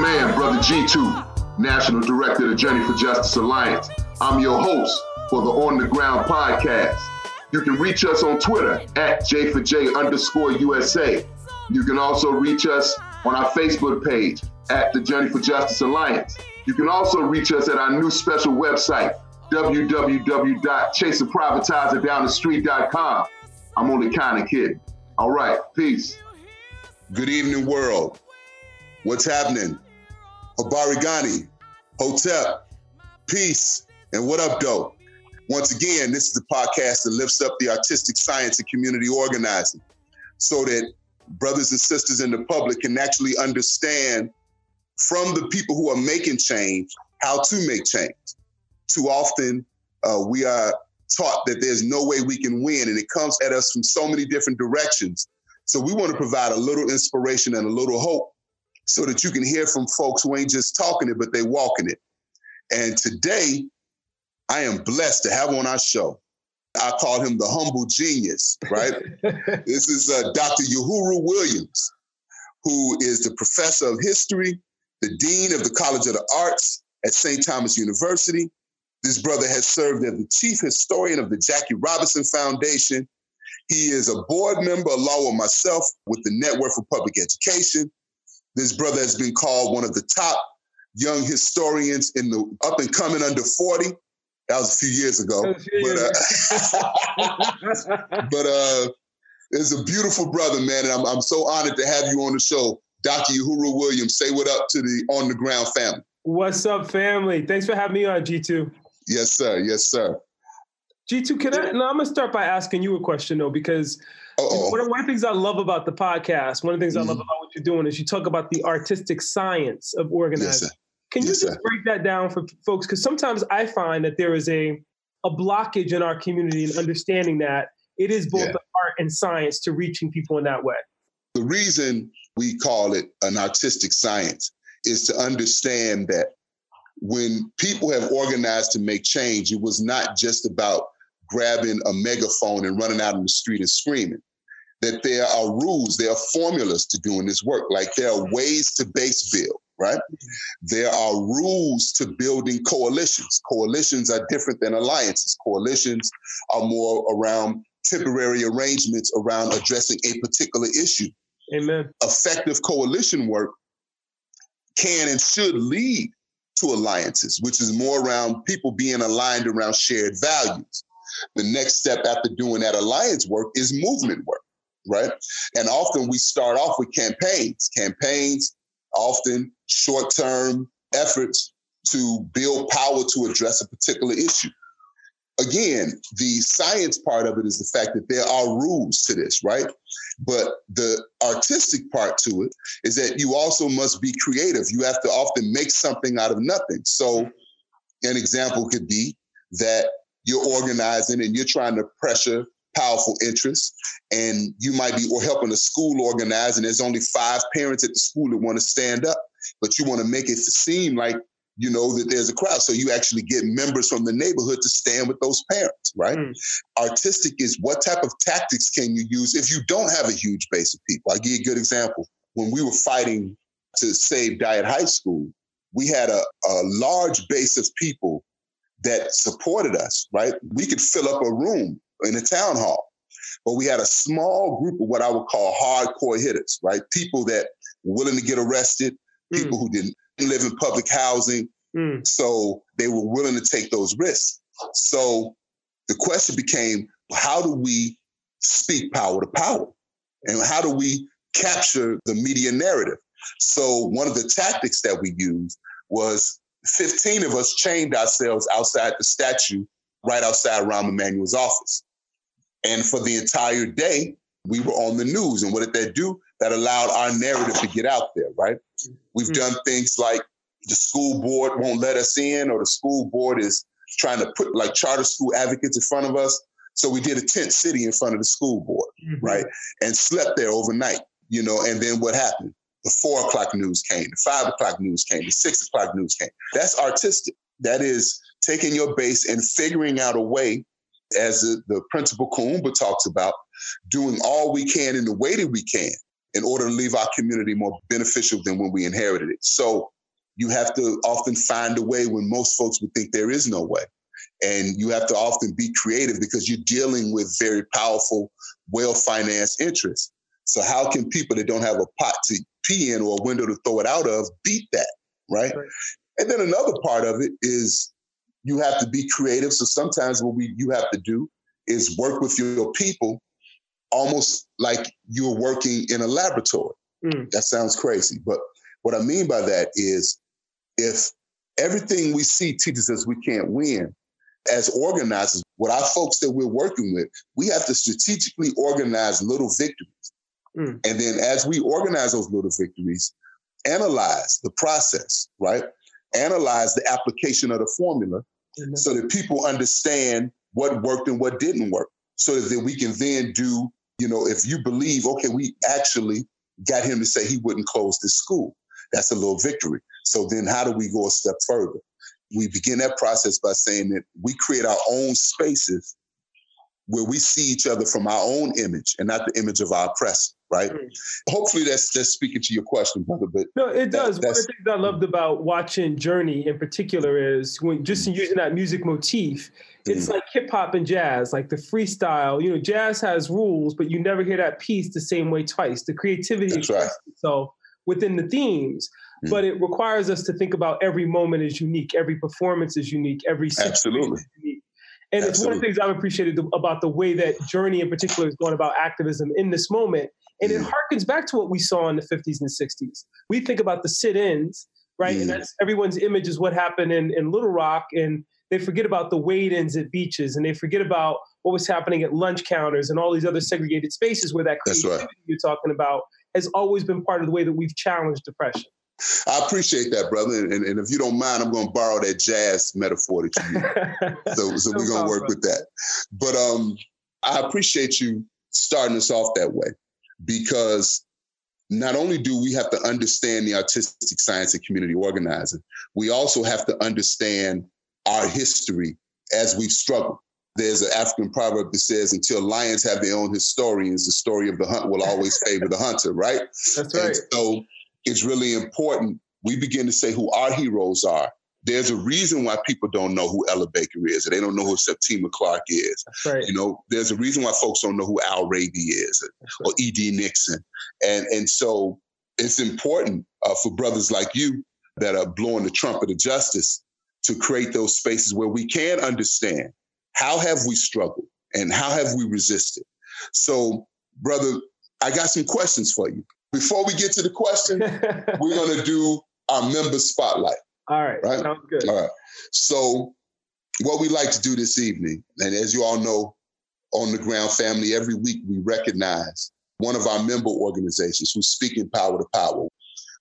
man, Brother Jitu, National Director of the Journey for Justice Alliance. I'm your host for the On the Ground podcast. You can reach us on Twitter at J4J underscore USA. You can also reach us on our Facebook page at the Journey for Justice Alliance. You can also reach us at our new special website, www.chaseaprivatizerdownthestreet.com. I'm only kind of kidding. All right, peace. Good evening, world. What's happening? Habarigani, Hotep, peace, and what up, though? Once again, this is the podcast that lifts up the artistic science and community organizing so that brothers and sisters in the public can actually understand from the people who are making change how to make change. Too often, uh, we are taught that there's no way we can win, and it comes at us from so many different directions. So we want to provide a little inspiration and a little hope so that you can hear from folks who ain't just talking it, but they walking it. And today, I am blessed to have on our show. I call him the humble genius, right? this is uh, Dr. Yohuru Williams, who is the professor of history, the dean of the College of the Arts at St. Thomas University. This brother has served as the chief historian of the Jackie Robinson Foundation. He is a board member, along with myself, with the Network for Public Education. This brother has been called one of the top young historians in the up and coming under 40. That was a few years ago. But, uh, but uh, it's a beautiful brother, man. And I'm, I'm so honored to have you on the show. Dr. Yohuru Williams, say what up to the On the Ground family. What's up, family? Thanks for having me on, Jitu. Yes, sir. Yes, sir. Jitu, can I? No, I'm gonna start by asking you a question though, because one of, one of, the things I love about the podcast, one of the things mm-hmm. I love about what you're doing is you talk about the artistic science of organizing. Yes, can yes, you just sir. break that down for folks? Because sometimes I find that there is a a blockage in our community in understanding that it is both yeah. art and science to reaching people in that way. The reason we call it an artistic science is to understand that when people have organized to make change, it was not just about grabbing a megaphone and running out in the street and screaming. That there are rules, there are formulas to doing this work. Like there are ways to base build, right? There are rules to building coalitions. Coalitions are different than alliances. Coalitions are more around temporary arrangements around addressing a particular issue. Amen. Effective coalition work can and should lead to alliances, which is more around people being aligned around shared values. The next step after doing that alliance work is movement work, right? And often we start off with campaigns. Campaigns, often short term efforts to build power to address a particular issue. Again, the science part of it is the fact that there are rules to this, right? But the artistic part to it is that you also must be creative. You have to often make something out of nothing. So, an example could be that you're organizing and you're trying to pressure powerful interests and you might be or helping a school organize and there's only five parents at the school that want to stand up but you want to make it seem like you know that there's a crowd so you actually get members from the neighborhood to stand with those parents right mm. artistic is what type of tactics can you use if you don't have a huge base of people i'll give you a good example when we were fighting to save Dyett high school we had a, a large base of people that supported us, right? We could fill up a room in a town hall, but we had a small group of what I would call hardcore hitters, right? People that were willing to get arrested, people mm. who didn't live in public housing. Mm. So they were willing to take those risks. So the question became how do we speak power to power? And how do we capture the media narrative? So one of the tactics that we used was 15 of us chained ourselves outside the statue, right outside Rahm Emanuel's office. And for the entire day, we were on the news. And what did that do? That allowed our narrative to get out there, right? We've mm-hmm. done things like the school board won't let us in, or the school board is trying to put like charter school advocates in front of us. So we did a tent city in front of the school board, mm-hmm. right? And slept there overnight, you know, and then what happened? The four o'clock news came, the five o'clock news came, the six o'clock news came. That's artistic. That is taking your base and figuring out a way, as the, the principle Kuumba talks about, doing all we can in the way that we can in order to leave our community more beneficial than when we inherited it. So you have to often find a way when most folks would think there is no way. And you have to often be creative because you're dealing with very powerful, well financed interests. So, how can people that don't have a pot to pee in or a window to throw it out of beat that? Right. right. And then another part of it is you have to be creative. So, sometimes what we, you have to do is work with your people almost like you're working in a laboratory. Mm. That sounds crazy. But what I mean by that is if everything we see teaches us we can't win, as organizers, with our folks that we're working with, we have to strategically organize little victories. Mm. And then as we organize those little victories, analyze the process, right? Analyze the application of the formula so that people understand what worked and what didn't work. So that we can then do, you know, if you believe, okay, we actually got him to say he wouldn't close this school. That's a little victory. So then how do we go a step further? We begin that process by saying that we create our own spaces where we see each other from our own image and not the image of our oppressor, right? Mm. Hopefully that's that's speaking to your question, brother. But no, it does. One of the things I loved about watching Journey in particular is when just mm. using that music motif, it's mm. like hip hop and jazz, like the freestyle. You know, jazz has rules, but you never hear that piece the same way twice. The creativity that's right. itself within the themes mm. but it requires us to think about every moment is unique, every performance is unique, every absolutely. Is unique. And Absolutely. it's one of the things I've appreciated about the way that Journey in particular is going about activism in this moment. And mm. it harkens back to what we saw in the 50s and 60s. We think about the sit ins, right? Mm. And that's everyone's image is what happened in, in Little Rock. And they forget about the wade ins at beaches and they forget about what was happening at lunch counters and all these other segregated spaces where that creativity right. you're talking about has always been part of the way that we've challenged depression. I appreciate that, brother. And, and, if you don't mind, I'm going to borrow that jazz metaphor that you use. so, so no we're going to work with that. But um, I appreciate you starting us off that way because not only do we have to understand the artistic science and community organizing, we also have to understand our history as we've struggled. There's an African proverb that says, until lions have their own historians, the story of the hunt will always favor the hunter, right? That's right. And so it's really important we begin to say who our heroes are. There's a reason why people don't know who Ella Baker is, or they don't know who Septima Clark is. Right. You know, there's a reason why folks don't know who Al Raby is, or, right. or E.D. Nixon, and and so it's important uh, for brothers like you that are blowing the trumpet of justice to create those spaces where we can understand how have we struggled and how have we resisted. So, brother, I got some questions for you. Before we get to the question, we're going to do our member spotlight. All right. Right. Sounds good. All right. So, what we like to do this evening, and as you all know, on the ground family, every week we recognize one of our member organizations who's speaking power to power.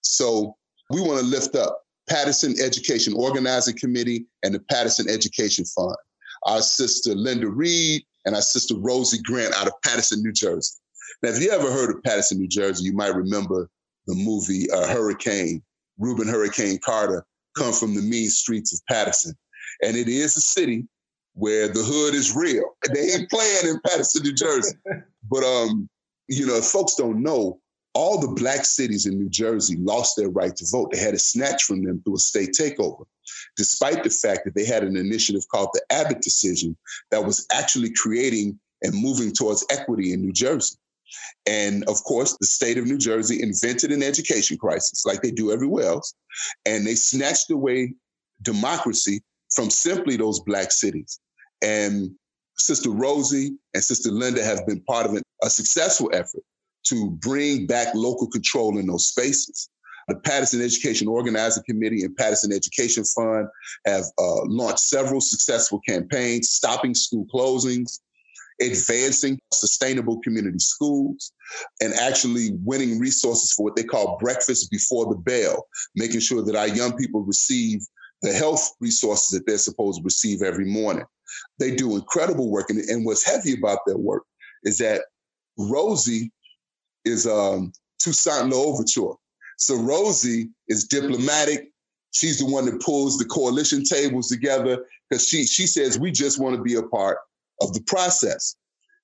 So, we want to lift up Paterson Education Organizing Committee and the Paterson Education Fund. Our sister Linda Reed and our sister Rosie Grant out of Paterson, New Jersey. Now, if you ever heard of Paterson, New Jersey, you might remember the movie uh, Hurricane, Rubin Hurricane Carter, come from the mean streets of Paterson. And it is a city where the hood is real. They ain't playing in Paterson, New Jersey. But um, you know, folks don't know, all the black cities in New Jersey lost their right to vote. They had it snatched from them through a state takeover, despite the fact that they had an initiative called the Abbott Decision that was actually creating and moving towards equity in New Jersey. And of course, the state of New Jersey invented an education crisis like they do everywhere else. And they snatched away democracy from simply those black cities. And Sister Rosie and Sister Linda have been part of a successful effort to bring back local control in those spaces. The Paterson Education Organizing Committee and Paterson Education Fund have uh, launched several successful campaigns, stopping school closings, advancing sustainable community schools, and actually winning resources for what they call breakfast before the bell, making sure that our young people receive the health resources that they're supposed to receive every morning. They do incredible work. And, and what's heavy about their work is that Rosie is um, Toussaint L'Ouverture. So Rosie is diplomatic. She's the one that pulls the coalition tables together because she she says we just want to be a part of the process.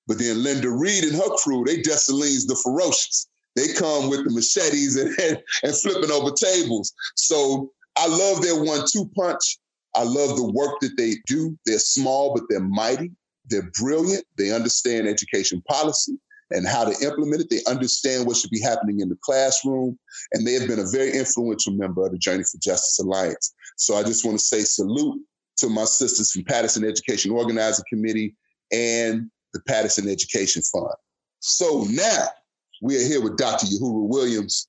But then Linda Reed and her crew, they Dessalines the ferocious. They come with the machetes and, and, and flipping over tables. So I love their one-two punch. I love the work that they do. They're small, but they're mighty. They're brilliant. They understand education policy and how to implement it. They understand what should be happening in the classroom. And they have been a very influential member of the Journey for Justice Alliance. So I just want to say salute to my sisters from Paterson Education Organizing Committee and the Paterson Education Fund. So now we are here with Dr. Yohuru Williams,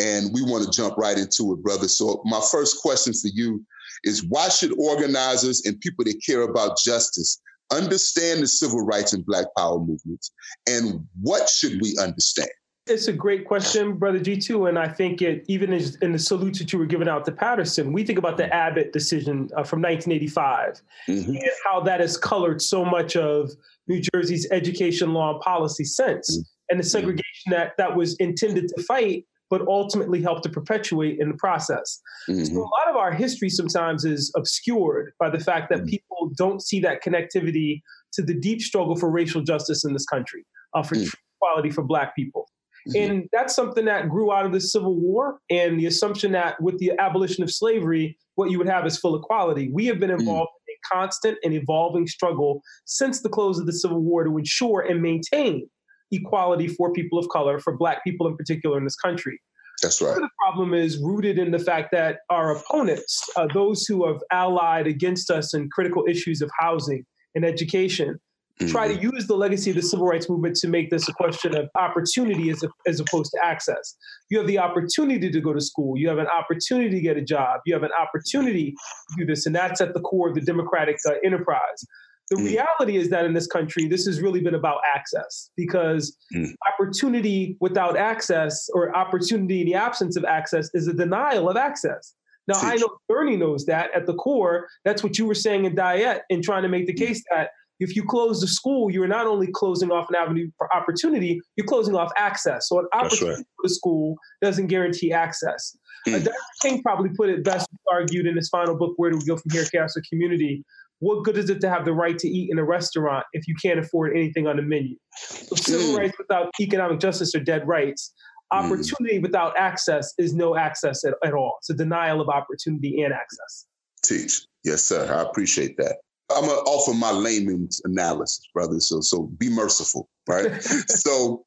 and we want to jump right into it, brother. So my first question for you is why should organizers and people that care about justice understand the civil rights and Black Power movements, and what should we understand? It's a great question, Brother Jitu. And I think it, even is in the salutes that you were giving out to Paterson, we think about the Abbott decision uh, from 1985 mm-hmm. and how that has colored so much of New Jersey's education law and policy since, mm-hmm. and the segregation that, that was intended to fight but ultimately helped to perpetuate in the process. Mm-hmm. So a lot of our history sometimes is obscured by the fact that mm-hmm. people don't see that connectivity to the deep struggle for racial justice in this country, uh, for mm-hmm. equality for Black people. Mm-hmm. And that's something that grew out of the Civil War and the assumption that with the abolition of slavery, what you would have is full equality. We have been mm. involved in a constant and evolving struggle since the close of the Civil War to ensure and maintain equality for people of color, for Black people in particular in this country. That's right. The problem is rooted in the fact that our opponents, uh, those who have allied against us in critical issues of housing and education, mm-hmm. try to mm-hmm. use the legacy of the civil rights movement to make this a question of opportunity as, a, as opposed to access. You have the opportunity to go to school. You have an opportunity to get a job. You have an opportunity to do this. And that's at the core of the democratic uh, enterprise. The mm. reality is that in this country, this has really been about access because mm. opportunity without access or opportunity in the absence of access is a denial of access. Now, Teach. I know Bernie knows that at the core. That's what you were saying in Dyett in trying to make the mm. case that if you close the school, you're not only closing off an avenue for opportunity, you're closing off access. So an opportunity right. for the school doesn't guarantee access. Mm. Uh, Dr. King probably put it best argued in his final book, Where Do We Go From Here, Chaos or Community, what good is it to have the right to eat in a restaurant if you can't afford anything on the menu? So civil mm. rights without economic justice are dead rights. Mm. Opportunity mm. without access is no access at, at all. It's a denial of opportunity and access. Teach. Yes, sir. I appreciate that. I'm gonna offer my layman's analysis, brother. So so be merciful, right? so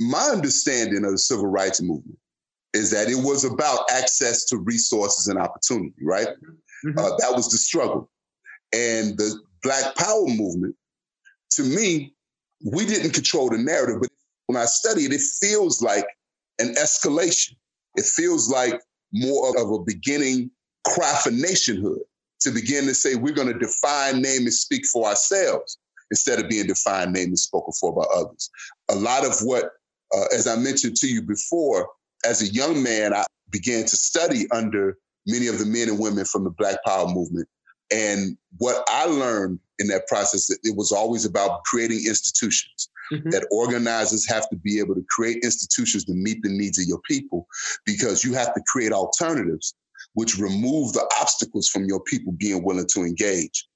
my understanding of the civil rights movement is that it was about access to resources and opportunity, right? Mm-hmm. Uh, that was the struggle. And the Black Power movement, to me, we didn't control the narrative, but when I study it, it feels like an escalation. It feels like more of a beginning cry for nationhood to begin to say we're going to define, name, and speak for ourselves instead of being defined, named, and spoken for by others. A lot of what, uh, as I mentioned to you before, as a young man, I began to study under many of the men and women from the Black Power movement and what I learned in that process, it was always about creating institutions. Mm-hmm. That organizers have to be able to create institutions to meet the needs of your people because you have to create alternatives which remove the obstacles from your people being willing to engage.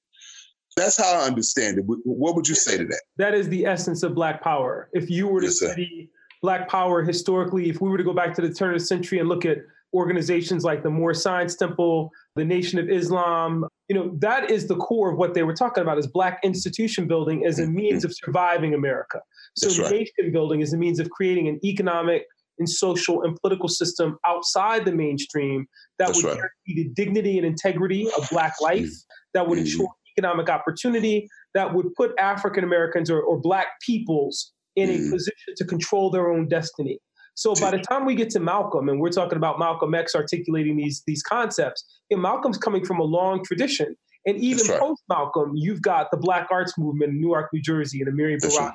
That's how I understand it. What would you say to that? That is the essence of Black Power. If you were to yes, study Black Power historically, if we were to go back to the turn of the century and look at organizations like the Moorish Science Temple, the Nation of Islam, you know, that is the core of what they were talking about is black institution building as a mm-hmm. means of surviving America. So right. nation building is a means of creating an economic and social and political system outside the mainstream that That's would right. guarantee the dignity and integrity of black life, mm-hmm. that would ensure mm-hmm. economic opportunity, that would put African Americans or, or black peoples in mm-hmm. a position to control their own destiny. So by the time we get to Malcolm, and we're talking about Malcolm X articulating these these concepts, and Malcolm's coming from a long tradition. And even right. post Malcolm, you've got the Black Arts Movement in Newark, New Jersey, and Amiri Baraka. Right.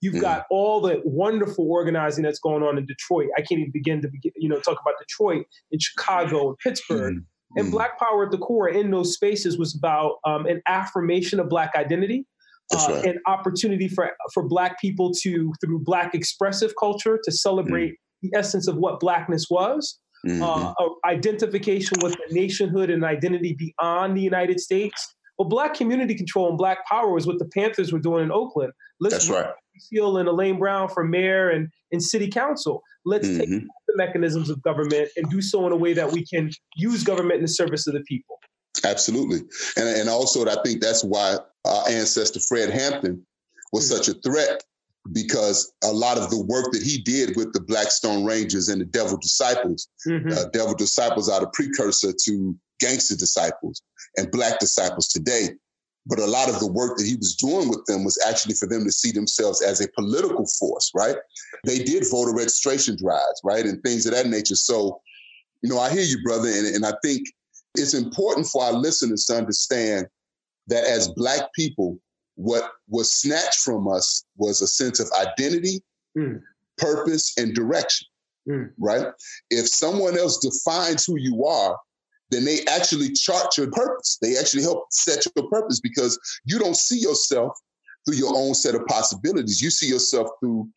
You've mm-hmm. got all the wonderful organizing that's going on in Detroit. I can't even begin to begin, you know talk about Detroit and Chicago and Pittsburgh. Mm-hmm. And mm-hmm. Black Power at the core in those spaces was about um, an affirmation of Black identity, uh, right. an opportunity for for Black people to through Black expressive culture to celebrate mm-hmm. the essence of what Blackness was, mm-hmm. uh, identification with a nationhood and identity beyond the United States. Well, Black community control and Black power was what the Panthers were doing in Oakland. Let's That's right. Seale and Elaine Brown for mayor and, and city council. Let's mm-hmm. take the mechanisms of government and do so in a way that we can use government in the service of the people. Absolutely. And, and also, I think that's why our ancestor Fred Hampton was mm-hmm. such a threat because a lot of the work that he did with the Blackstone Rangers and the Devil Disciples, mm-hmm. uh, Devil Disciples are the precursor to Gangster Disciples and Black Disciples today. But a lot of the work that he was doing with them was actually for them to see themselves as a political force, right? They did voter registration drives, right? And things of that nature. So, you know, I hear you, brother. And, and I think it's important for our listeners to understand that as Black people, what was snatched from us was a sense of identity, mm. purpose, and direction. Mm. Right? If someone else defines who you are, then they actually chart your purpose. They actually help set your purpose because you don't see yourself through your own set of possibilities. You see yourself through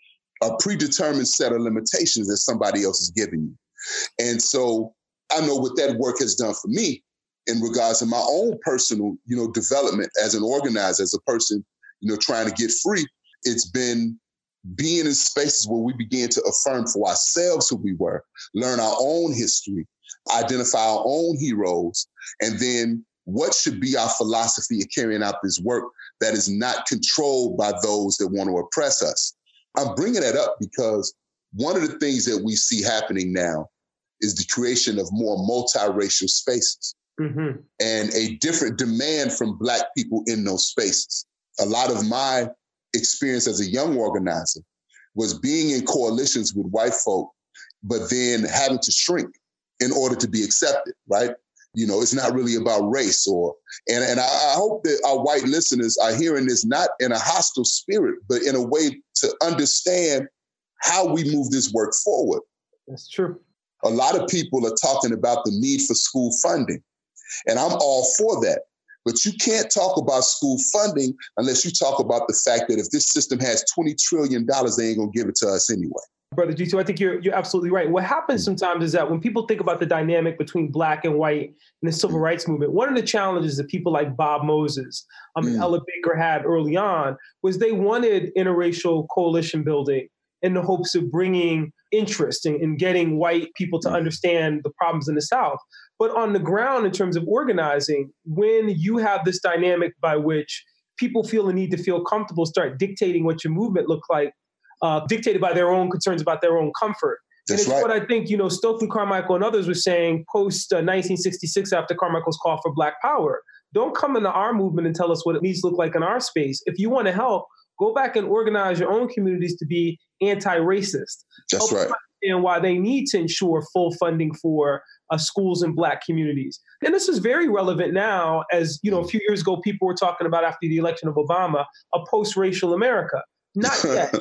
a predetermined set of limitations that somebody else is giving you. And so I know what that work has done for me in regards to my own personal, you know, development as an organizer, as a person, you know, trying to get free. It's been being in spaces where we began to affirm for ourselves who we were, learn our own history, identify our own heroes, and then what should be our philosophy of carrying out this work that is not controlled by those that want to oppress us. I'm bringing that up because one of the things that we see happening now is the creation of more multiracial spaces mm-hmm. and a different demand from Black people in those spaces. A lot of my experience as a young organizer was being in coalitions with white folk, but then having to shrink in order to be accepted, right? You know, it's not really about race or, and, and I, I hope that our white listeners are hearing this not in a hostile spirit, but in a way to understand how we move this work forward. That's true. A lot of people are talking about the need for school funding. And I'm all for that. But you can't talk about school funding unless you talk about the fact that if this system has $20 trillion, they ain't gonna give it to us anyway. Brother Jitu, I think you're you're absolutely right. What happens mm. sometimes is that when people think about the dynamic between black and white in the civil mm. rights movement, one of the challenges that people like Bob Moses um, and mm. Ella Baker had early on was they wanted interracial coalition building in the hopes of bringing interest in, in getting white people to understand the problems in the South. But on the ground, in terms of organizing, when you have this dynamic by which people feel the need to feel comfortable, start dictating what your movement look like, uh, dictated by their own concerns about their own comfort. That's and it's right. what I think, you know, Stokely Carmichael and others were saying post uh, 1966 after Carmichael's call for Black Power. Don't come into our movement and tell us what it needs to look like in our space. If you want to help, go back and organize your own communities to be anti-racist. That's help right. And why they need to ensure full funding for uh, schools in black communities. And this is very relevant now, as you know, a few years ago, people were talking about after the election of Obama, a post-racial America. Not yet,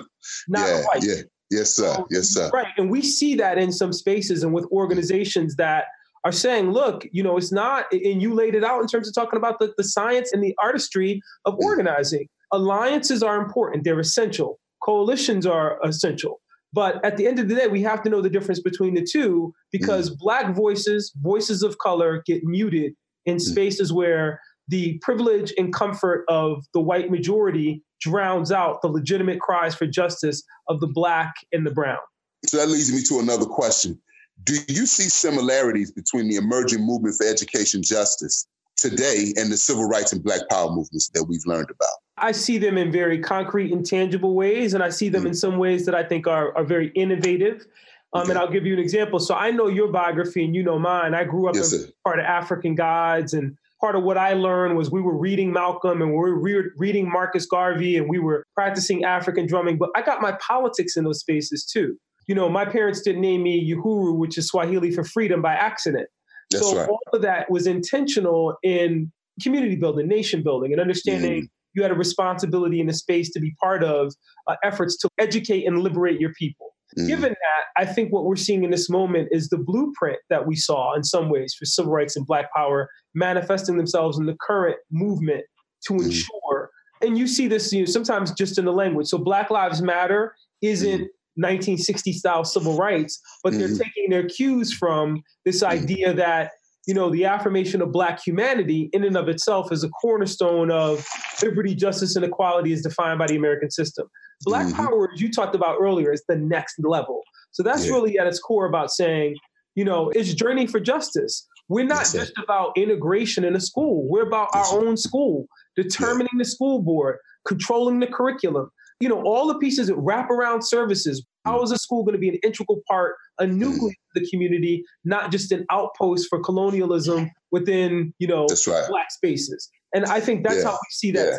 not yeah, quite. Yeah. Yes, sir. So, yes, sir. Right, and we see that in some spaces and with organizations that are saying, look, you know, it's not, and you laid it out in terms of talking about the, the science and the artistry of mm. organizing. Alliances are important, they're essential. Coalitions are essential. But at the end of the day, we have to know the difference between the two because mm. Black voices, voices of color, get muted in mm. spaces where the privilege and comfort of the white majority drowns out the legitimate cries for justice of the Black and the Brown. So that leads me to another question. Do you see similarities between the emerging movement for education justice today and the civil rights and Black power movements that we've learned about? I see them in very concrete and tangible ways, and I see them mm. in some ways that I think are, are very innovative. Um, okay. And I'll give you an example. So I know your biography and you know mine. I grew up yes, as part of African Gods, and part of what I learned was we were reading Malcolm and we were re- reading Marcus Garvey and we were practicing African drumming. But I got my politics in those spaces too. You know, my parents didn't name me Yohuru, which is Swahili for freedom, by accident. That's so right. all of that was intentional in community building, nation building, and understanding. Mm you had a responsibility in the space to be part of uh, efforts to educate and liberate your people. Mm. Given that, I think what we're seeing in this moment is the blueprint that we saw in some ways for civil rights and Black power manifesting themselves in the current movement to mm. ensure. And you see this you know, sometimes just in the language. So Black Lives Matter isn't mm. 1960 style civil rights, but they're mm-hmm. taking their cues from this mm. idea that you know, the affirmation of Black humanity in and of itself is a cornerstone of liberty, justice, and equality as defined by the American system. Black mm-hmm. power, as you talked about earlier, is the next level. So that's yeah. really at its core about saying, you know, it's journey for justice. We're not yes, just about integration in a school. We're about yes, our own school, determining yeah. the school board, controlling the curriculum. You know, all the pieces of wraparound services. How mm. is a school going to be an integral part, a mm. nucleus of the community, not just an outpost for colonialism within, you know, That's right. black spaces? And I think that's yeah. how we see that. Yeah.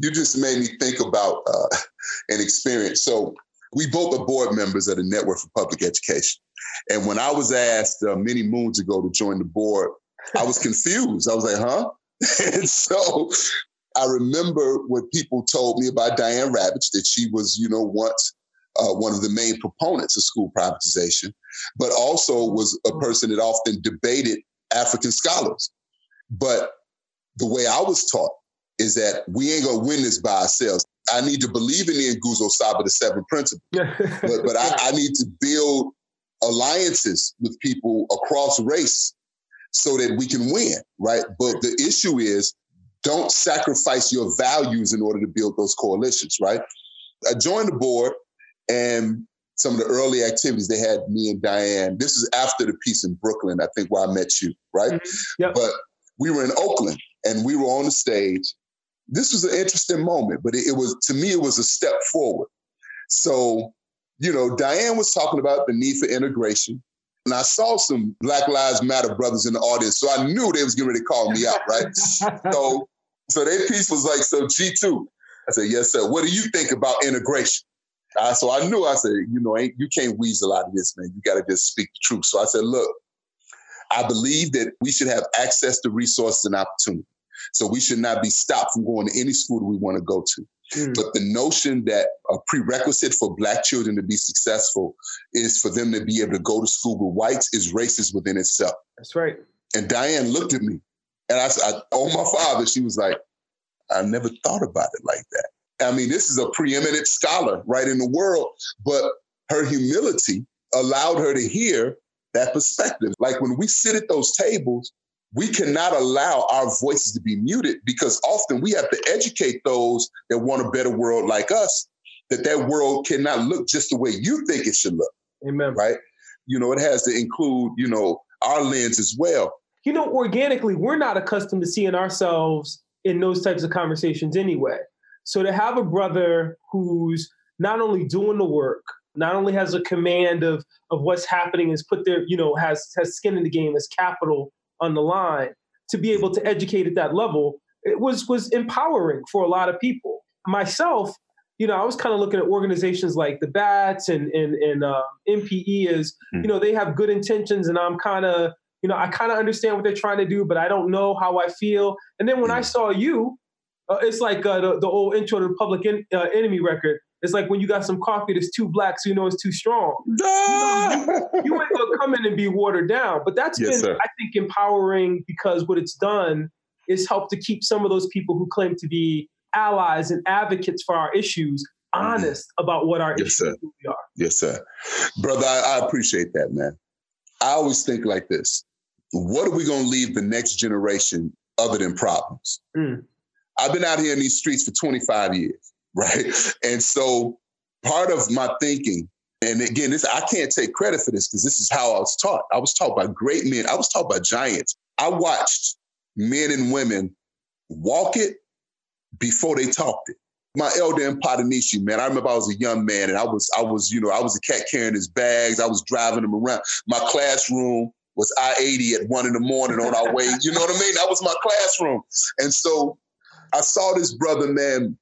You just made me think about uh, an experience. So we both are board members of the Network for Public Education. And when I was asked uh, many moons ago to join the board, I was confused. I was like, huh? and so I remember when people told me about Diane Ravitch, that she was, you know, once uh, one of the main proponents of school privatization, but also was a person that often debated African scholars. But the way I was taught is that we ain't gonna win this by ourselves. I need to believe in the Nguzo Saba, the seven principles, but, but I, I need to build alliances with people across race so that we can win, right? But the issue is don't sacrifice your values in order to build those coalitions, right? I joined the board and some of the early activities they had me and Diane. This is after the piece in Brooklyn, I think, where I met you, right? Mm-hmm. Yep. But we were in Oakland and we were on the stage. This was an interesting moment, but it, it was to me, it was a step forward. So you know, Diane was talking about the need for integration. And I saw some Black Lives Matter brothers in the audience, so I knew they was getting ready to call me out, right? so, so their piece was like, so Jitu. I said, yes, sir. What do you think about integration? Uh, so I knew, I said, you know, you can't weasel out of this, man. You got to just speak the truth. So I said, look, I believe that we should have access to resources and opportunity. So we should not be stopped from going to any school that we want to go to. Mm. But the notion that a prerequisite for Black children to be successful is for them to be able to go to school with whites is racist within itself. That's right. And Diane looked at me and I said, Oh, my father. She was like, I never thought about it like that. I mean, this is a preeminent scholar right in the world, but her humility allowed her to hear that perspective. Like when we sit at those tables, we cannot allow our voices to be muted because often we have to educate those that want a better world like us that that world cannot look just the way you think it should look. Amen. Right? You know, it has to include, you know, our lens as well. You know, organically, we're not accustomed to seeing ourselves in those types of conversations anyway. So to have a brother who's not only doing the work, not only has a command of of what's happening, has put their, you know, has has skin in the game, has capital on the line to be able to educate at that level it was was empowering for a lot of people myself you know i was kind of looking at organizations like the bats and and, and uh, NPE as mm. you know they have good intentions and i'm kind of you know i kind of understand what they're trying to do but i don't know how i feel and then when mm. i saw you uh, it's like uh, the, the old intro to the public in, uh, enemy record it's like when you got some coffee that's too black, so you know it's too strong. you, you ain't gonna come in and be watered down. But that's yes, been, sir. I think, empowering because what it's done is help to keep some of those people who claim to be allies and advocates for our issues mm-hmm. honest mm-hmm. about what our yes, issues sir. really are. Yes, sir. Brother, I, I appreciate that, man. I always think like this. What are we gonna leave the next generation other than problems? Mm. I've been out here in these streets for 25 years right? And so part of my thinking, and again, this I can't take credit for this because this is how I was taught. I was taught by great men. I was taught by giants. I watched men and women walk it before they talked it. My elder in Potanishi, man, I remember I was a young man and I was, I was, you know, I was a cat carrying his bags. I was driving him around. My classroom was I-80 at one in the morning on our way. You know what I mean? That was my classroom. And so I saw this brother, man,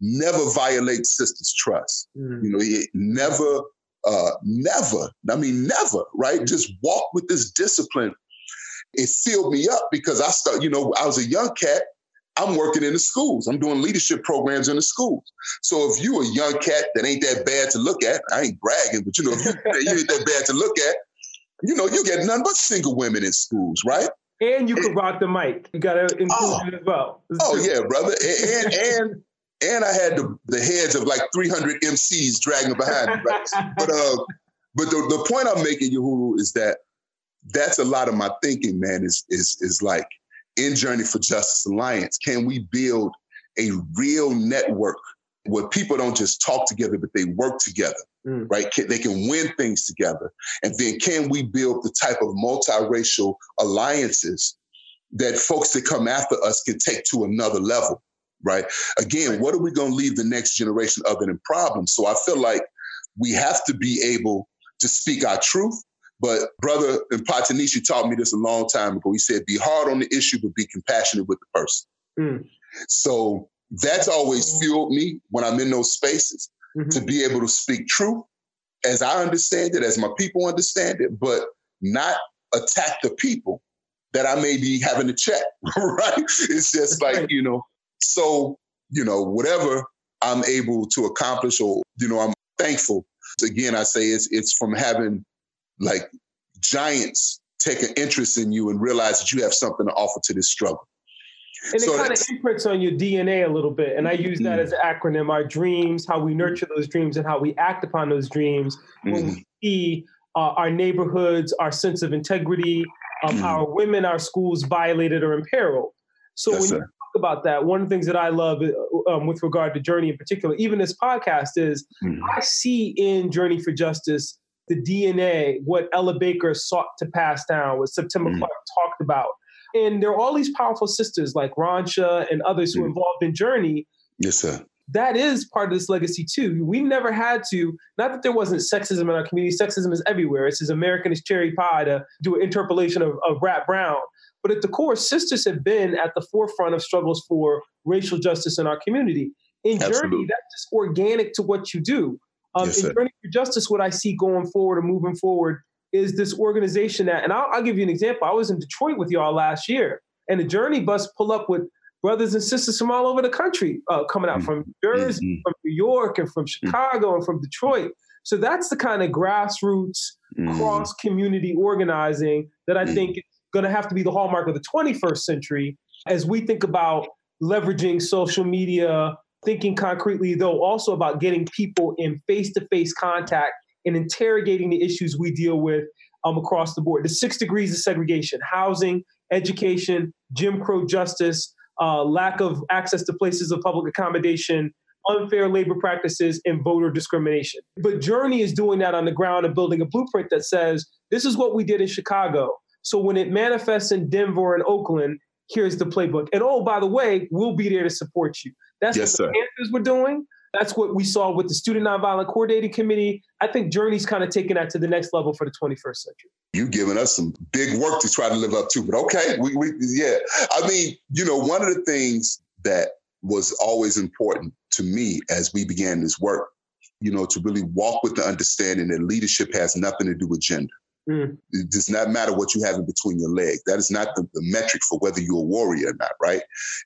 never violate sisters' trust. Mm. You know, he never, uh, never, I mean, never, right? Just walk with this discipline. It filled me up because I start, you know, I was a young cat. I'm working in the schools. I'm doing leadership programs in the schools. So if you a young cat that ain't that bad to look at, I ain't bragging, but you know, if you, you ain't that bad to look at, you know, you get none but single women in schools, right? And you can rock the mic. You got to include oh, it as well. oh yeah, brother. And, and and and I had the, the heads of like 300 MCs dragging behind me. Right? but uh, but the, the point I'm making, Yohuru, is that that's a lot of my thinking, man, is is is like in Journey for Justice Alliance, can we build a real network where people don't just talk together, but they work together, mm. right? They can win things together. And then can we build the type of multiracial alliances that folks that come after us can take to another level, right? Again, what are we going to leave the next generation other in problems? So I feel like we have to be able to speak our truth. But brother and Patanishi taught me this a long time ago. He said, be hard on the issue, but be compassionate with the person. Mm. So that's always fueled me when I'm in those spaces mm-hmm. to be able to speak truth as I understand it, as my people understand it, but not attack the people that I may be having to check, right? It's just like, you know, so, you know, whatever I'm able to accomplish or, you know, I'm thankful. Again, I say it's it's from having like giants take an interest in you and realize that you have something to offer to this struggle. And so it kind of imprints on your DNA a little bit. And I use that mm-hmm. as an acronym our dreams, how we nurture those dreams, and how we act upon those dreams mm-hmm. when we mm-hmm. see uh, our neighborhoods, our sense of integrity, um, mm-hmm. our women, our schools violated or imperiled. So yes, when you about that, one of the things that I love uh, um, with regard to Journey in particular, even this podcast, is mm-hmm. I see in Journey for Justice the DNA, what Ella Baker sought to pass down, what Septima mm-hmm. Clark talked about and there are all these powerful sisters like Ronsha and others who are mm. involved in Journey. Yes, sir. That is part of this legacy too. We never had to, not that there wasn't sexism in our community, sexism is everywhere. It's as American as cherry pie to do an interpolation of, of Rap Brown. But at the core, sisters have been at the forefront of struggles for racial justice in our community. In Absolutely. Journey, that's just organic to what you do. Um, yes, in Journey for Justice, what I see going forward and moving forward is this organization that, and I'll, I'll, give you an example. I was in Detroit with y'all last year, and the Journey bus pull up with brothers and sisters from all over the country uh, coming out mm-hmm. from Jersey, mm-hmm. from New York, and from mm-hmm. Chicago, and from Detroit. So that's the kind of grassroots, mm-hmm. cross community organizing that I mm-hmm. think is going to have to be the hallmark of the 21st century as we think about leveraging social media, thinking concretely, though, also about getting people in face to face contact and interrogating the issues we deal with um, across the board. The six degrees of segregation, housing, education, Jim Crow justice, uh, lack of access to places of public accommodation, unfair labor practices, and voter discrimination. But Journey is doing that on the ground and building a blueprint that says this is what we did in Chicago. So when it manifests in Denver and Oakland, here's the playbook. And oh, by the way, we'll be there to support you. That's yes, what the Panthers were doing. That's what we saw with the Student Nonviolent Coordinating Committee. I think Journey's kind of taking that to the next level for the 21st century. You giving us some big work to try to live up to, but okay, we, we yeah. I mean, you know, one of the things that was always important to me as we began this work, you know, to really walk with the understanding that leadership has nothing to do with gender. Mm. It does not matter what you have in between your legs. That is not the, the, metric for whether you're a warrior or not, right?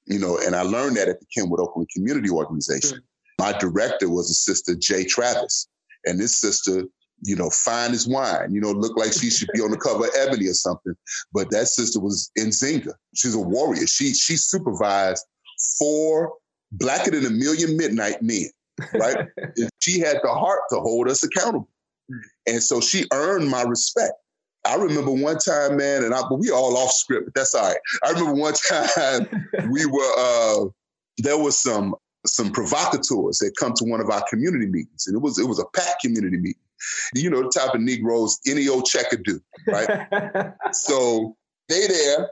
You know, and I learned that at the Kenwood Oakland Community Organization. Mm. My director was a sister, Jay Travis. And this sister, you know, fine as wine, you know, looked like she should be on the cover of Ebony or something. But that sister was Nzinga. She's a warrior. She she supervised four blacker than a million midnight men, right? she had the heart to hold us accountable. And so she earned my respect. I remember one time, man, and I, we all off script, but that's all right. I remember one time we were, uh, there was some some provocateurs that come to one of our community meetings, and it was it was a packed community meeting. You know the type of Negroes any old checker do, right? so they there,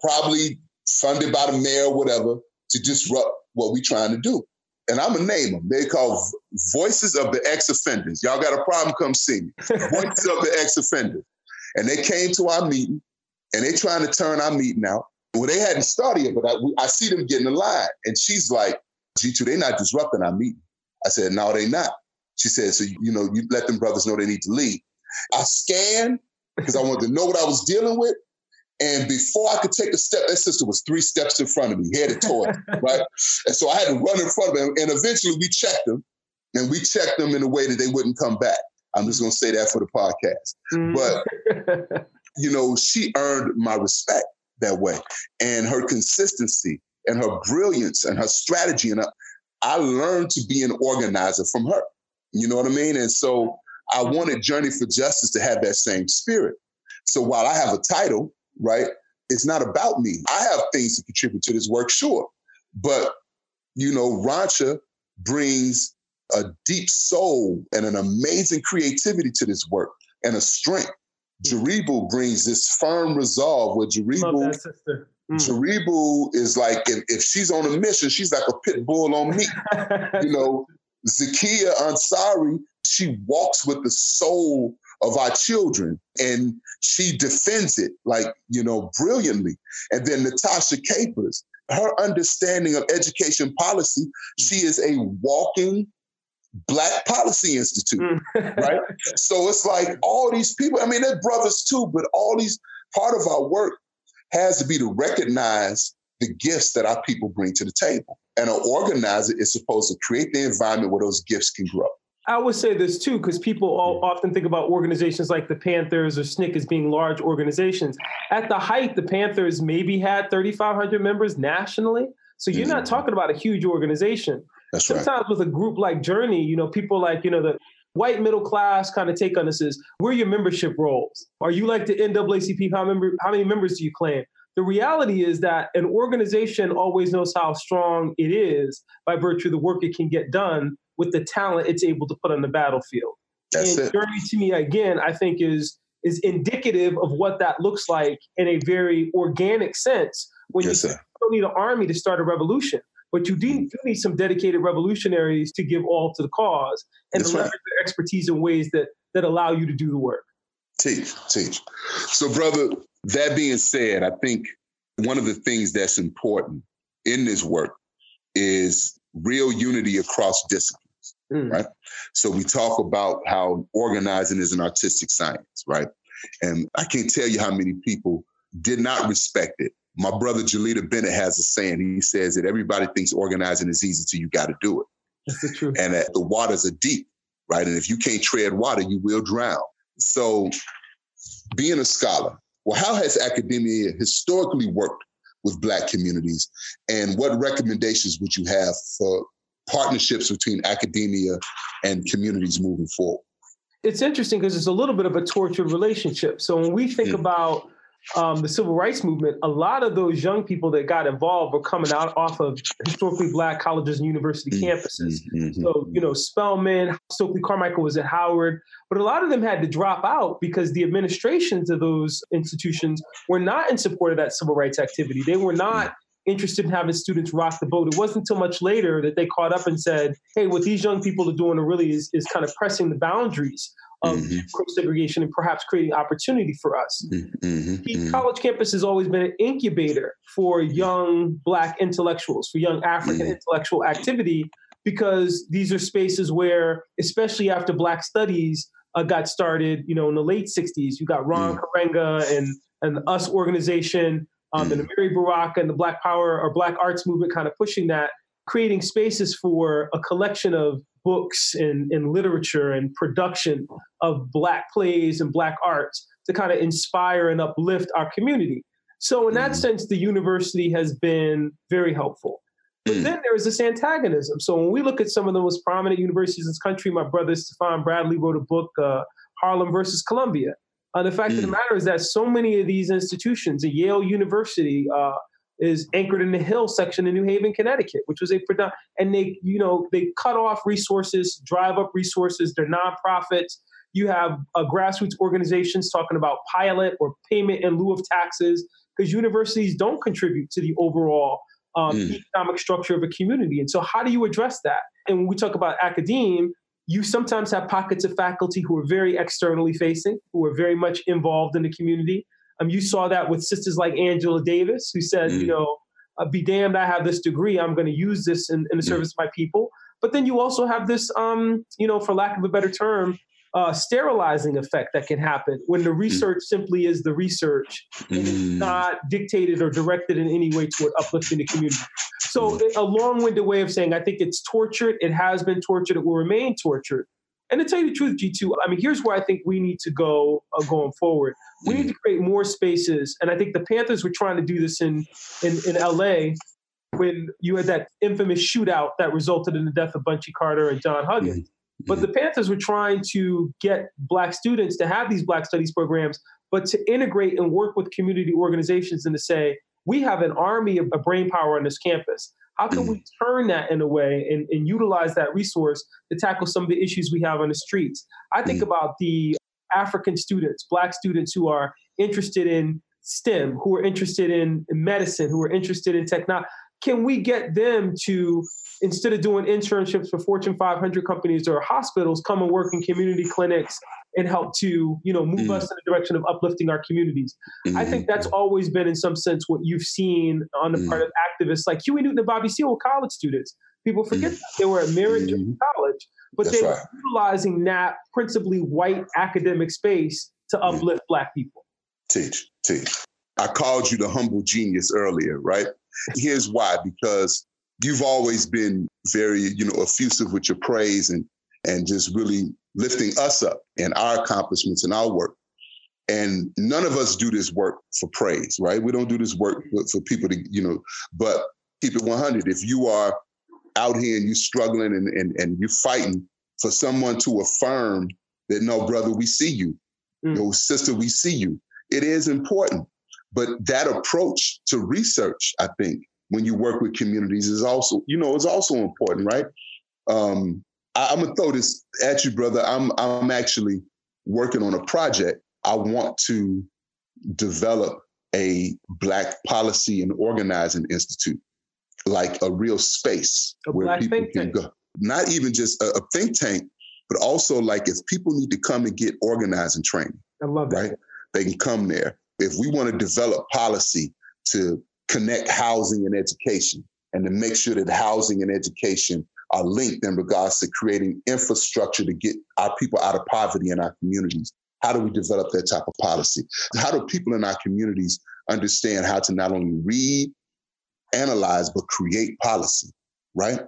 probably funded by the mayor or whatever, to disrupt what we trying to do. And I'm gonna name them. They call Voices of the Ex-Offenders. Y'all got a problem? Come see me. Voices of the Ex-Offenders. And they came to our meeting, and they trying to turn our meeting out. Well, they hadn't started yet, but I, I see them getting in line. And she's like, Jitu, they not disrupting our meeting. I said, no, they not. She said, so, you know, you let them brothers know they need to leave. I scanned because I wanted to know what I was dealing with. And before I could take a step, that sister was three steps in front of me, headed toward, right? And so I had to run in front of him. And eventually we checked them and we checked them in a way that they wouldn't come back. I'm just going to say that for the podcast. Mm. But, you know, she earned my respect that way. And her consistency and her brilliance and her strategy. And her, I learned to be an organizer from her. You know what I mean? And so I wanted Journey for Justice to have that same spirit. So while I have a title, right, it's not about me. I have things to contribute to this work, sure. But, you know, Rancha brings a deep soul and an amazing creativity to this work and a strength. Jaribu brings this firm resolve where Jaribu, mm. Jaribu is like, if, if she's on a mission, she's like a pit bull on me. you know, Zakiyah Ansari, she walks with the soul of our children and she defends it like, you know, brilliantly. And then Natasha Capers, her understanding of education policy, she is a walking Black Policy Institute, mm. right? So it's like all these people, I mean, they're brothers too, but all these part of our work has to be to recognize the gifts that our people bring to the table. And an organizer is supposed to create the environment where those gifts can grow. I would say this too, because people all often think about organizations like the Panthers or SNCC as being large organizations. At the height, the Panthers maybe had 3,500 members nationally. So you're mm-hmm. not talking about a huge organization. That's Sometimes right. with a group like Journey, you know, people like, you know, the white middle class kind of take on this is where are your membership rolls? Are you like the NAACP? How, member, how many members do you claim? The reality is that an organization always knows how strong it is by virtue of the work it can get done with the talent it's able to put on the battlefield. That's and it. Journey to me, again, I think is is indicative of what that looks like in a very organic sense when yes, you sir. don't need an army to start a revolution. But you do, need some dedicated revolutionaries to give all to the cause and That's leverage right. their expertise in ways that that allow you to do the work. Teach, teach. So, brother, that being said, I think one of the things that's important in this work is real unity across disciplines. Mm. Right. So we talk about how organizing is an artistic science, right? And I can't tell you how many people did not respect it my brother Jalita Bennett has a saying. He says that everybody thinks organizing is easy till you got to do it. That's the truth. And that the waters are deep, right? And if you can't tread water, you will drown. So, being a scholar, well, how has academia historically worked with Black communities? And what recommendations would you have for partnerships between academia and communities moving forward? It's interesting because it's a little bit of a tortured relationship. So, when we think mm. about um, the civil rights movement, a lot of those young people that got involved were coming out off of historically black colleges and university mm-hmm. campuses. Mm-hmm. So, you know, Spelman, Stokely Carmichael was at Howard, but a lot of them had to drop out because the administrations of those institutions were not in support of that civil rights activity. They were not interested in having students rock the boat. It wasn't until much later that they caught up and said, hey, what these young people are doing really is, is kind of pressing the boundaries of mm-hmm. segregation and perhaps creating opportunity for us. Mm-hmm. mm-hmm. college campus has always been an incubator for young Black intellectuals, for young African mm-hmm. intellectual activity, because these are spaces where, especially after Black studies uh, got started, you know, in the late 60s, you got Ron mm. Karenga and, and the US organization um, and the Amiri Baraka and the Black Power or Black Arts movement kind of pushing that, creating spaces for a collection of books and, and literature and production of Black plays and Black arts to kind of inspire and uplift our community. So, in that mm-hmm. sense, the university has been very helpful. But mm. then there is this antagonism. So, when we look at some of the most prominent universities in this country, my brother Stefan Bradley wrote a book, uh, Harlem versus Columbia. Uh, the fact mm. of the mm. matter is that so many of these institutions, Yale University, uh, is anchored in the Hill section in New Haven, Connecticut, which was a. And they, you know, they cut off resources, drive up resources. They're nonprofits. You have uh, grassroots organizations talking about pilot or payment in lieu of taxes because universities don't contribute to the overall um, mm. economic structure of a community. And so, how do you address that? And when we talk about academe, you sometimes have pockets of faculty who are very externally facing, who are very much involved in the community. Um, you saw that with sisters like Angela Davis, who said, mm. you know, uh, be damned, I have this degree. I'm going to use this in, in the mm. service of my people. But then you also have this, um, you know, for lack of a better term, uh, sterilizing effect that can happen when the mm. research mm. simply is the research and it's mm. not dictated or directed in any way toward uplifting the community. So, a long winded way of saying I think it's tortured. It has been tortured. It will remain tortured. And to tell you the truth, G2, I mean, here's where I think we need to go uh, going forward. We need to create more spaces. And I think the Panthers were trying to do this in, in, in LA when you had that infamous shootout that resulted in the death of Bunchy Carter and John Huggins. But the Panthers were trying to get Black students to have these Black studies programs but to integrate and work with community organizations and to say, we have an army of brain power on this campus. How can we mm-hmm. turn that in a way and, and, utilize that resource to tackle some of the issues we have on the streets? I think mm. about the African students, Black students who are interested in STEM, who are interested in medicine, who are interested in technology. Can we get them to, instead of doing internships for Fortune 500 companies or hospitals, come and work in community clinics and help to, you know, move mm us in the direction of uplifting our communities? mm I think that's always been, in some sense, what you've seen on the mm part of activists like Huey Newton and Bobby Seale, college students. People forget mm that they were at Merritt mm College, but That's they were utilizing that principally white academic space to uplift Black people. Teach, teach. I called you the humble genius earlier, right? Here's why because you've always been very, you know, effusive with your praise and and just really lifting us up and our accomplishments and our work. And none of us do this work for praise, right? We don't do this work for, people to, you know, but keep it 100. If you are out here and you're struggling and, and, and you're fighting for someone to affirm that, no, brother, we see you. Mm. Know, sister, we see you. It is important. But that approach to research, I think, when you work with communities is also, you know, is also important, right? Um, I, am gonna throw this at you, brother. I'm I'm actually working on a project. I want to develop a Black Policy and Organizing Institute, like a real space a where people can tank. go. Not even just a, a, think tank, but also like if people need to come and get organizing training. I love that. Right? They can come there if we want to develop policy to connect housing and education and to make sure that housing and education are linked in regards to creating infrastructure to get our people out of poverty in our communities. How do we develop that type of policy? How do people in our communities understand how to not only read, analyze, but create policy, right?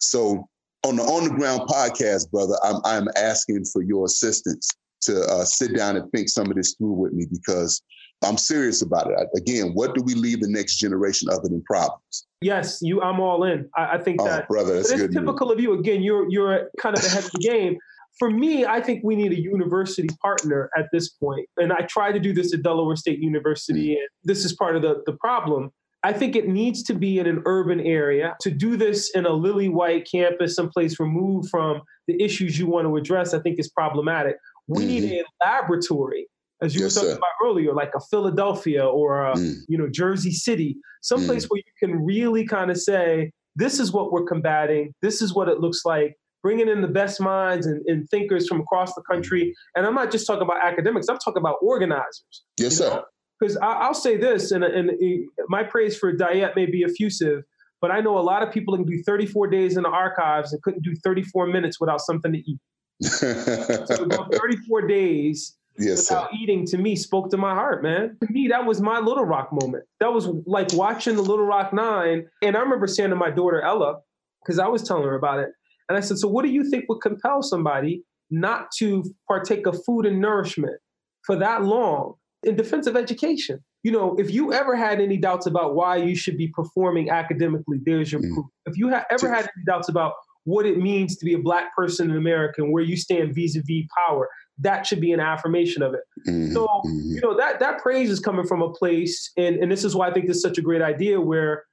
So on the On the Ground podcast, brother, I'm, I'm asking for your assistance to uh, sit down and think some of this through with me because I'm serious about it. Again, what do we leave the next generation other than problems? Yes, you. I'm all in. I, I think oh, that brother, that's it's typical news. of you. Again, you're you're kind of ahead of the game. For me, I think we need a university partner at this point. And I try to do this at Delaware State University, mm-hmm. and this is part of the, the problem. I think it needs to be in an urban area. To do this in a lily white campus, someplace removed from the issues you want to address, I think is problematic. We mm-hmm. need a laboratory as you yes, were talking sir. about earlier, like a Philadelphia or a, mm. you know Jersey City, someplace mm. where you can really kind of say, "This is what we're combating. This is what it looks like." Bringing in the best minds and, and thinkers from across the country, and I'm not just talking about academics. I'm talking about organizers. Yes, sir. Because I'll say this, and, and, and my praise for Dyett may be effusive, but I know a lot of people can do 34 days in the archives and couldn't do 34 minutes without something to eat. so about 34 days yes, without sir. eating to me spoke to my heart, man. To me, that was my Little Rock moment. That was like watching the Little Rock Nine. And I remember saying to my daughter Ella, because I was telling her about it. And I said, So what do you think would compel somebody not to partake of food and nourishment for that long in defense of education? You know, if you ever had any doubts about why you should be performing academically, there's your mm. proof. If you ha- ever had any doubts about what it means to be a black person in America and where you stand vis-a-vis power, that should be an affirmation of it. Mm-hmm. So, mm-hmm. you know, that that praise is coming from a place, and, and this is why I think this is such a great idea where,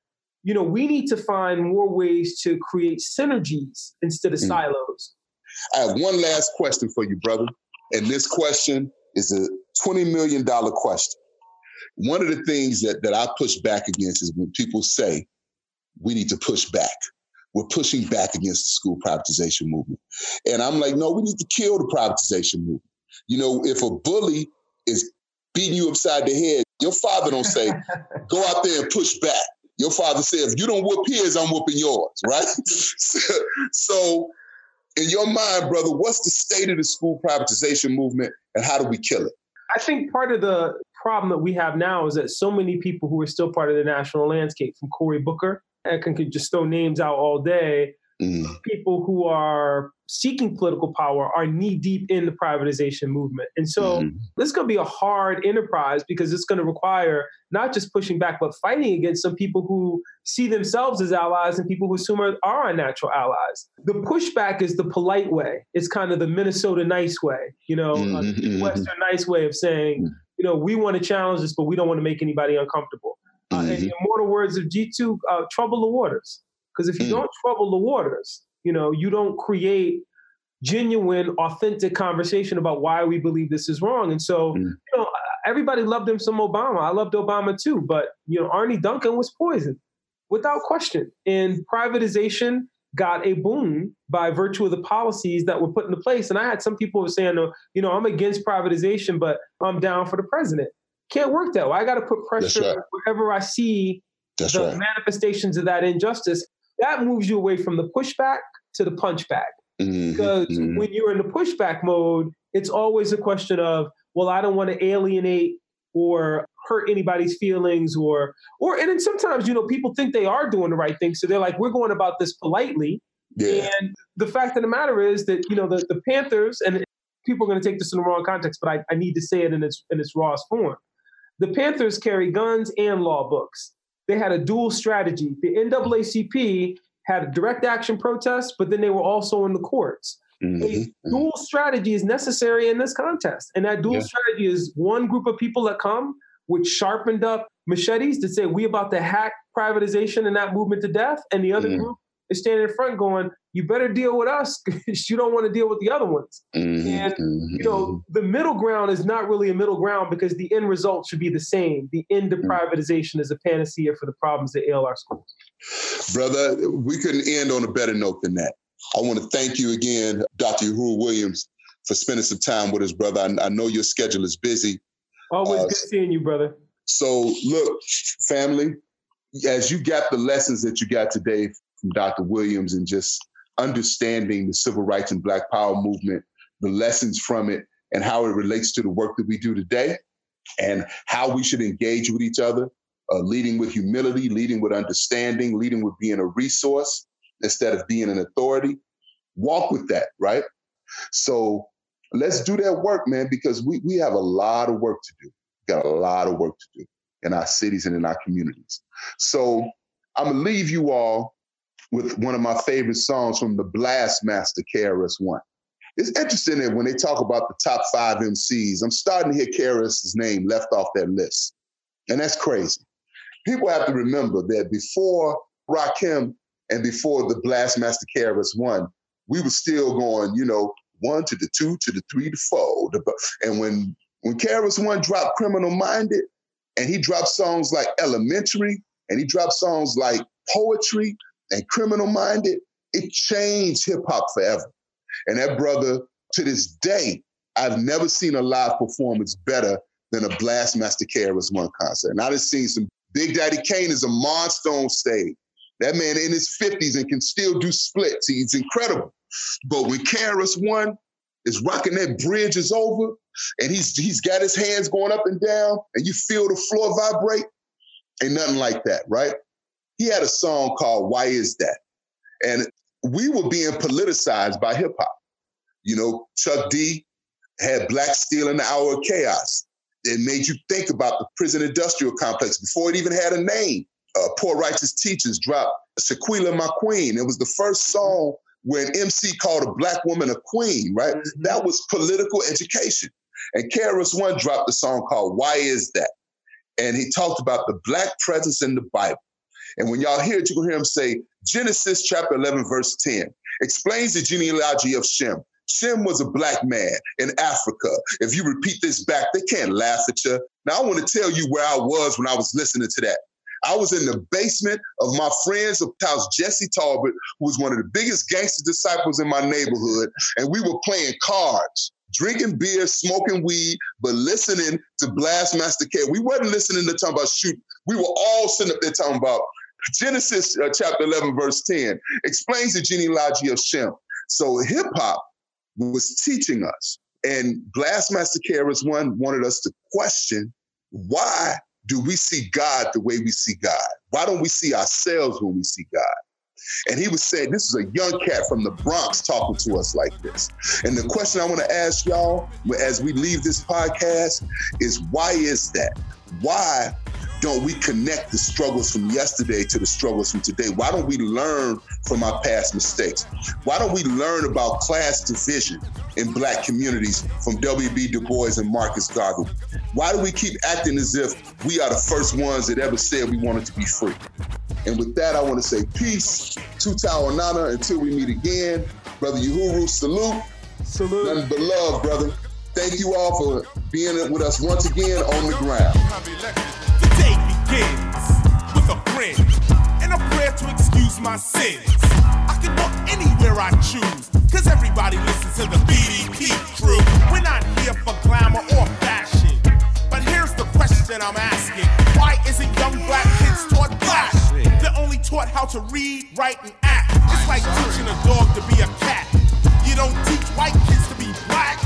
you know, we need to find more ways to create synergies instead of mm-hmm. silos. I have one last question for you, brother. And this question is a $20 million question. One of the things that, that I push back against is when people say we need to push back we're pushing back against the school privatization movement. And I'm like, no, we need to kill the privatization movement. You know, if a bully is beating you upside the head, your father don't say, go out there and push back. Your father said, if you don't whoop his, I'm whooping yours, right? so, in your mind, brother, what's the state of the school privatization movement and how do we kill it? I think part of the problem that we have now is that so many people who are still part of the national landscape, from Cory Booker I can could just throw names out all day. Mm. People who are seeking political power are knee deep in the privatization movement. And so mm. this is going to be a hard enterprise because it's going to require not just pushing back, but fighting against some people who see themselves as allies and people who assume are, our natural allies. The pushback is the polite way. It's kind of the Minnesota nice way, you know, mm-hmm. Western nice way of saying, you know, we want to challenge this, but we don't want to make anybody uncomfortable. Uh, mm-hmm. in immortal words of G2, uh, trouble the waters. Because if you mm. don't trouble the waters, you know, you don't create genuine, authentic conversation about why we believe this is wrong. And so, mm. you know, everybody loved him some Obama. I loved Obama too, but you know, Arne Duncan was poisoned without question. And privatization got a boom by virtue of the policies that were put into place. And I had some people saying, you know, I'm against privatization, but I'm down for the president. Can't work that way. I got to put pressure right. wherever I see That's the right. manifestations of that injustice. That moves you away from the pushback to the punchback. Mm-hmm. Because mm-hmm. when you're in the pushback mode, it's always a question of, well, I don't want to alienate or hurt anybody's feelings or or and then sometimes you know people think they are doing the right thing so they're like we're going about this politely yeah. and the fact of the matter is that you know the, the panthers and people are going to take this in the wrong context but I, I need to say it in its in its rawest form the panthers carry guns and law books they had a dual strategy the naacp had a direct action protest, but then they were also in the courts. Mm-hmm. A mm-hmm. dual strategy is necessary in this contest. And that dual yeah. strategy is one group of people that come with sharpened up machetes to say, we about to hack privatization and that movement to death. And the other mm-hmm. group is standing in front going, you better deal with us because you don't want to deal with the other ones. Mm-hmm. And, you know, mm-hmm. the middle ground is not really a middle ground because the end result should be the same. The end of mm. privatization is a panacea for the problems that ail our schools. Brother, we couldn't end on a better note than that. I want to thank you again, Dr. Yohuru Williams, for spending some time with us, brother. I, I know your schedule is busy. Always uh, good seeing you, brother. So, look, family, as you got the lessons that you got today from Dr. Williams and just understanding the civil rights and Black Power movement, the lessons from it, and how it relates to the work that we do today, and how we should engage with each other, uh, leading with humility, leading with understanding, leading with being a resource instead of being an authority. Walk with that, right? So let's do that work, man, because we, we have a lot of work to do. We got a lot of work to do in our cities and in our communities. So I'm gonna leave you all with one of my favorite songs from the Blast Master KRS One. It's interesting that when they talk about the top five MCs, I'm starting to hear KRS's name left off that list. And that's crazy people have to remember that before Rakim and before the Blastmaster KRS One, we were still going, you know, one to the two to the three to four. And when when KRS One dropped Criminal Minded, and he dropped songs like Elementary, and he dropped songs like Poetry and Criminal Minded, it changed hip hop forever. And that brother, to this day, I've never seen a live performance better than a Blastmaster KRS One concert. And I've seen some Big Daddy Kane is a monster on stage. That man in his 50s and can still do splits. He's incredible. But when KRS One is rocking that bridge is over, and he's he's got his hands going up and down, and you feel the floor vibrate, ain't nothing like that, right? He had a song called Why Is That? And we were being politicized by hip hop. You know, Chuck D had Black Steel in the Hour of Chaos it made you think about the prison industrial complex before it even had a name. Uh, Poor Righteous Teachers dropped Shakiyla My Queen. It was the first song when MC called a black woman a queen, right? Mm-hmm. That was political education. And KRS One dropped a song called Why Is That? And he talked about the black presence in the Bible. And when y'all hear it, you can hear him say, Genesis chapter 11, verse 10 explains the genealogy of Shem. Shem was a black man in Africa. If you repeat this back, they can't laugh at you. Now, I want to tell you where I was when I was listening to that. I was in the basement of my friend's of house, Jesse Talbot, who was one of the biggest gangster disciples in my neighborhood, and we were playing cards, drinking beer, smoking weed, but listening to Blastmaster K. We wasn't listening to talking about shoot. We were all sitting up there talking about Genesis uh, chapter 11, verse 10 explains the genealogy of Shem. So hip hop was teaching us. And Blastmaster KRS One wanted us to question why do we see God the way we see God? Why don't we see ourselves when we see God? And he was saying, this is a young cat from the Bronx talking to us like this. And the question I want to ask y'all as we leave this podcast is why is that? Why don't we connect the struggles from yesterday to the struggles from today? Why don't we learn from our past mistakes? Why don't we learn about class division in black communities from W.B. Du Bois and Marcus Garvey? Why do we keep acting as if we are the first ones that ever said we wanted to be free? And with that, I want to say peace, Tutaonana, until we meet again. Brother Yohuru, salute. Salute. Nothing but love, brother. Thank you all for being with us once again on the ground. To excuse my sins. I can walk anywhere I choose, cause everybody listens to the BDP crew. We're not here for glamour or fashion. But here's the question I'm asking Why isn't young black kids taught black? They're only taught how to read, write, and act. It's like teaching a dog to be a cat. You don't teach white kids to be black.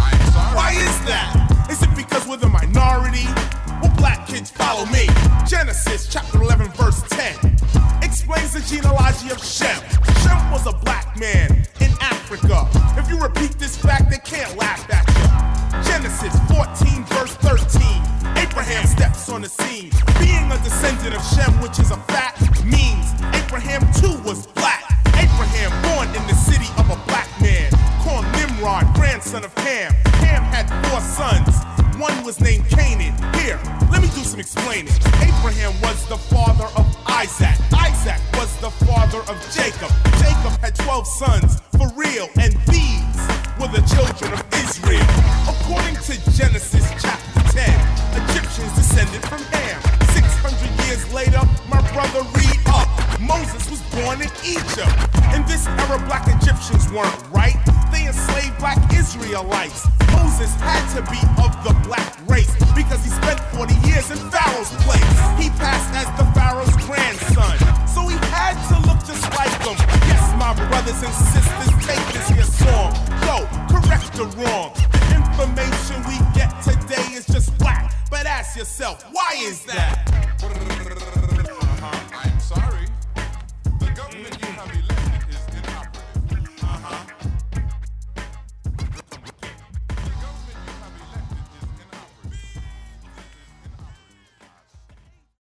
Why is that? Is it because we're the minority? Well, black kids follow me. Genesis chapter 11, verse 10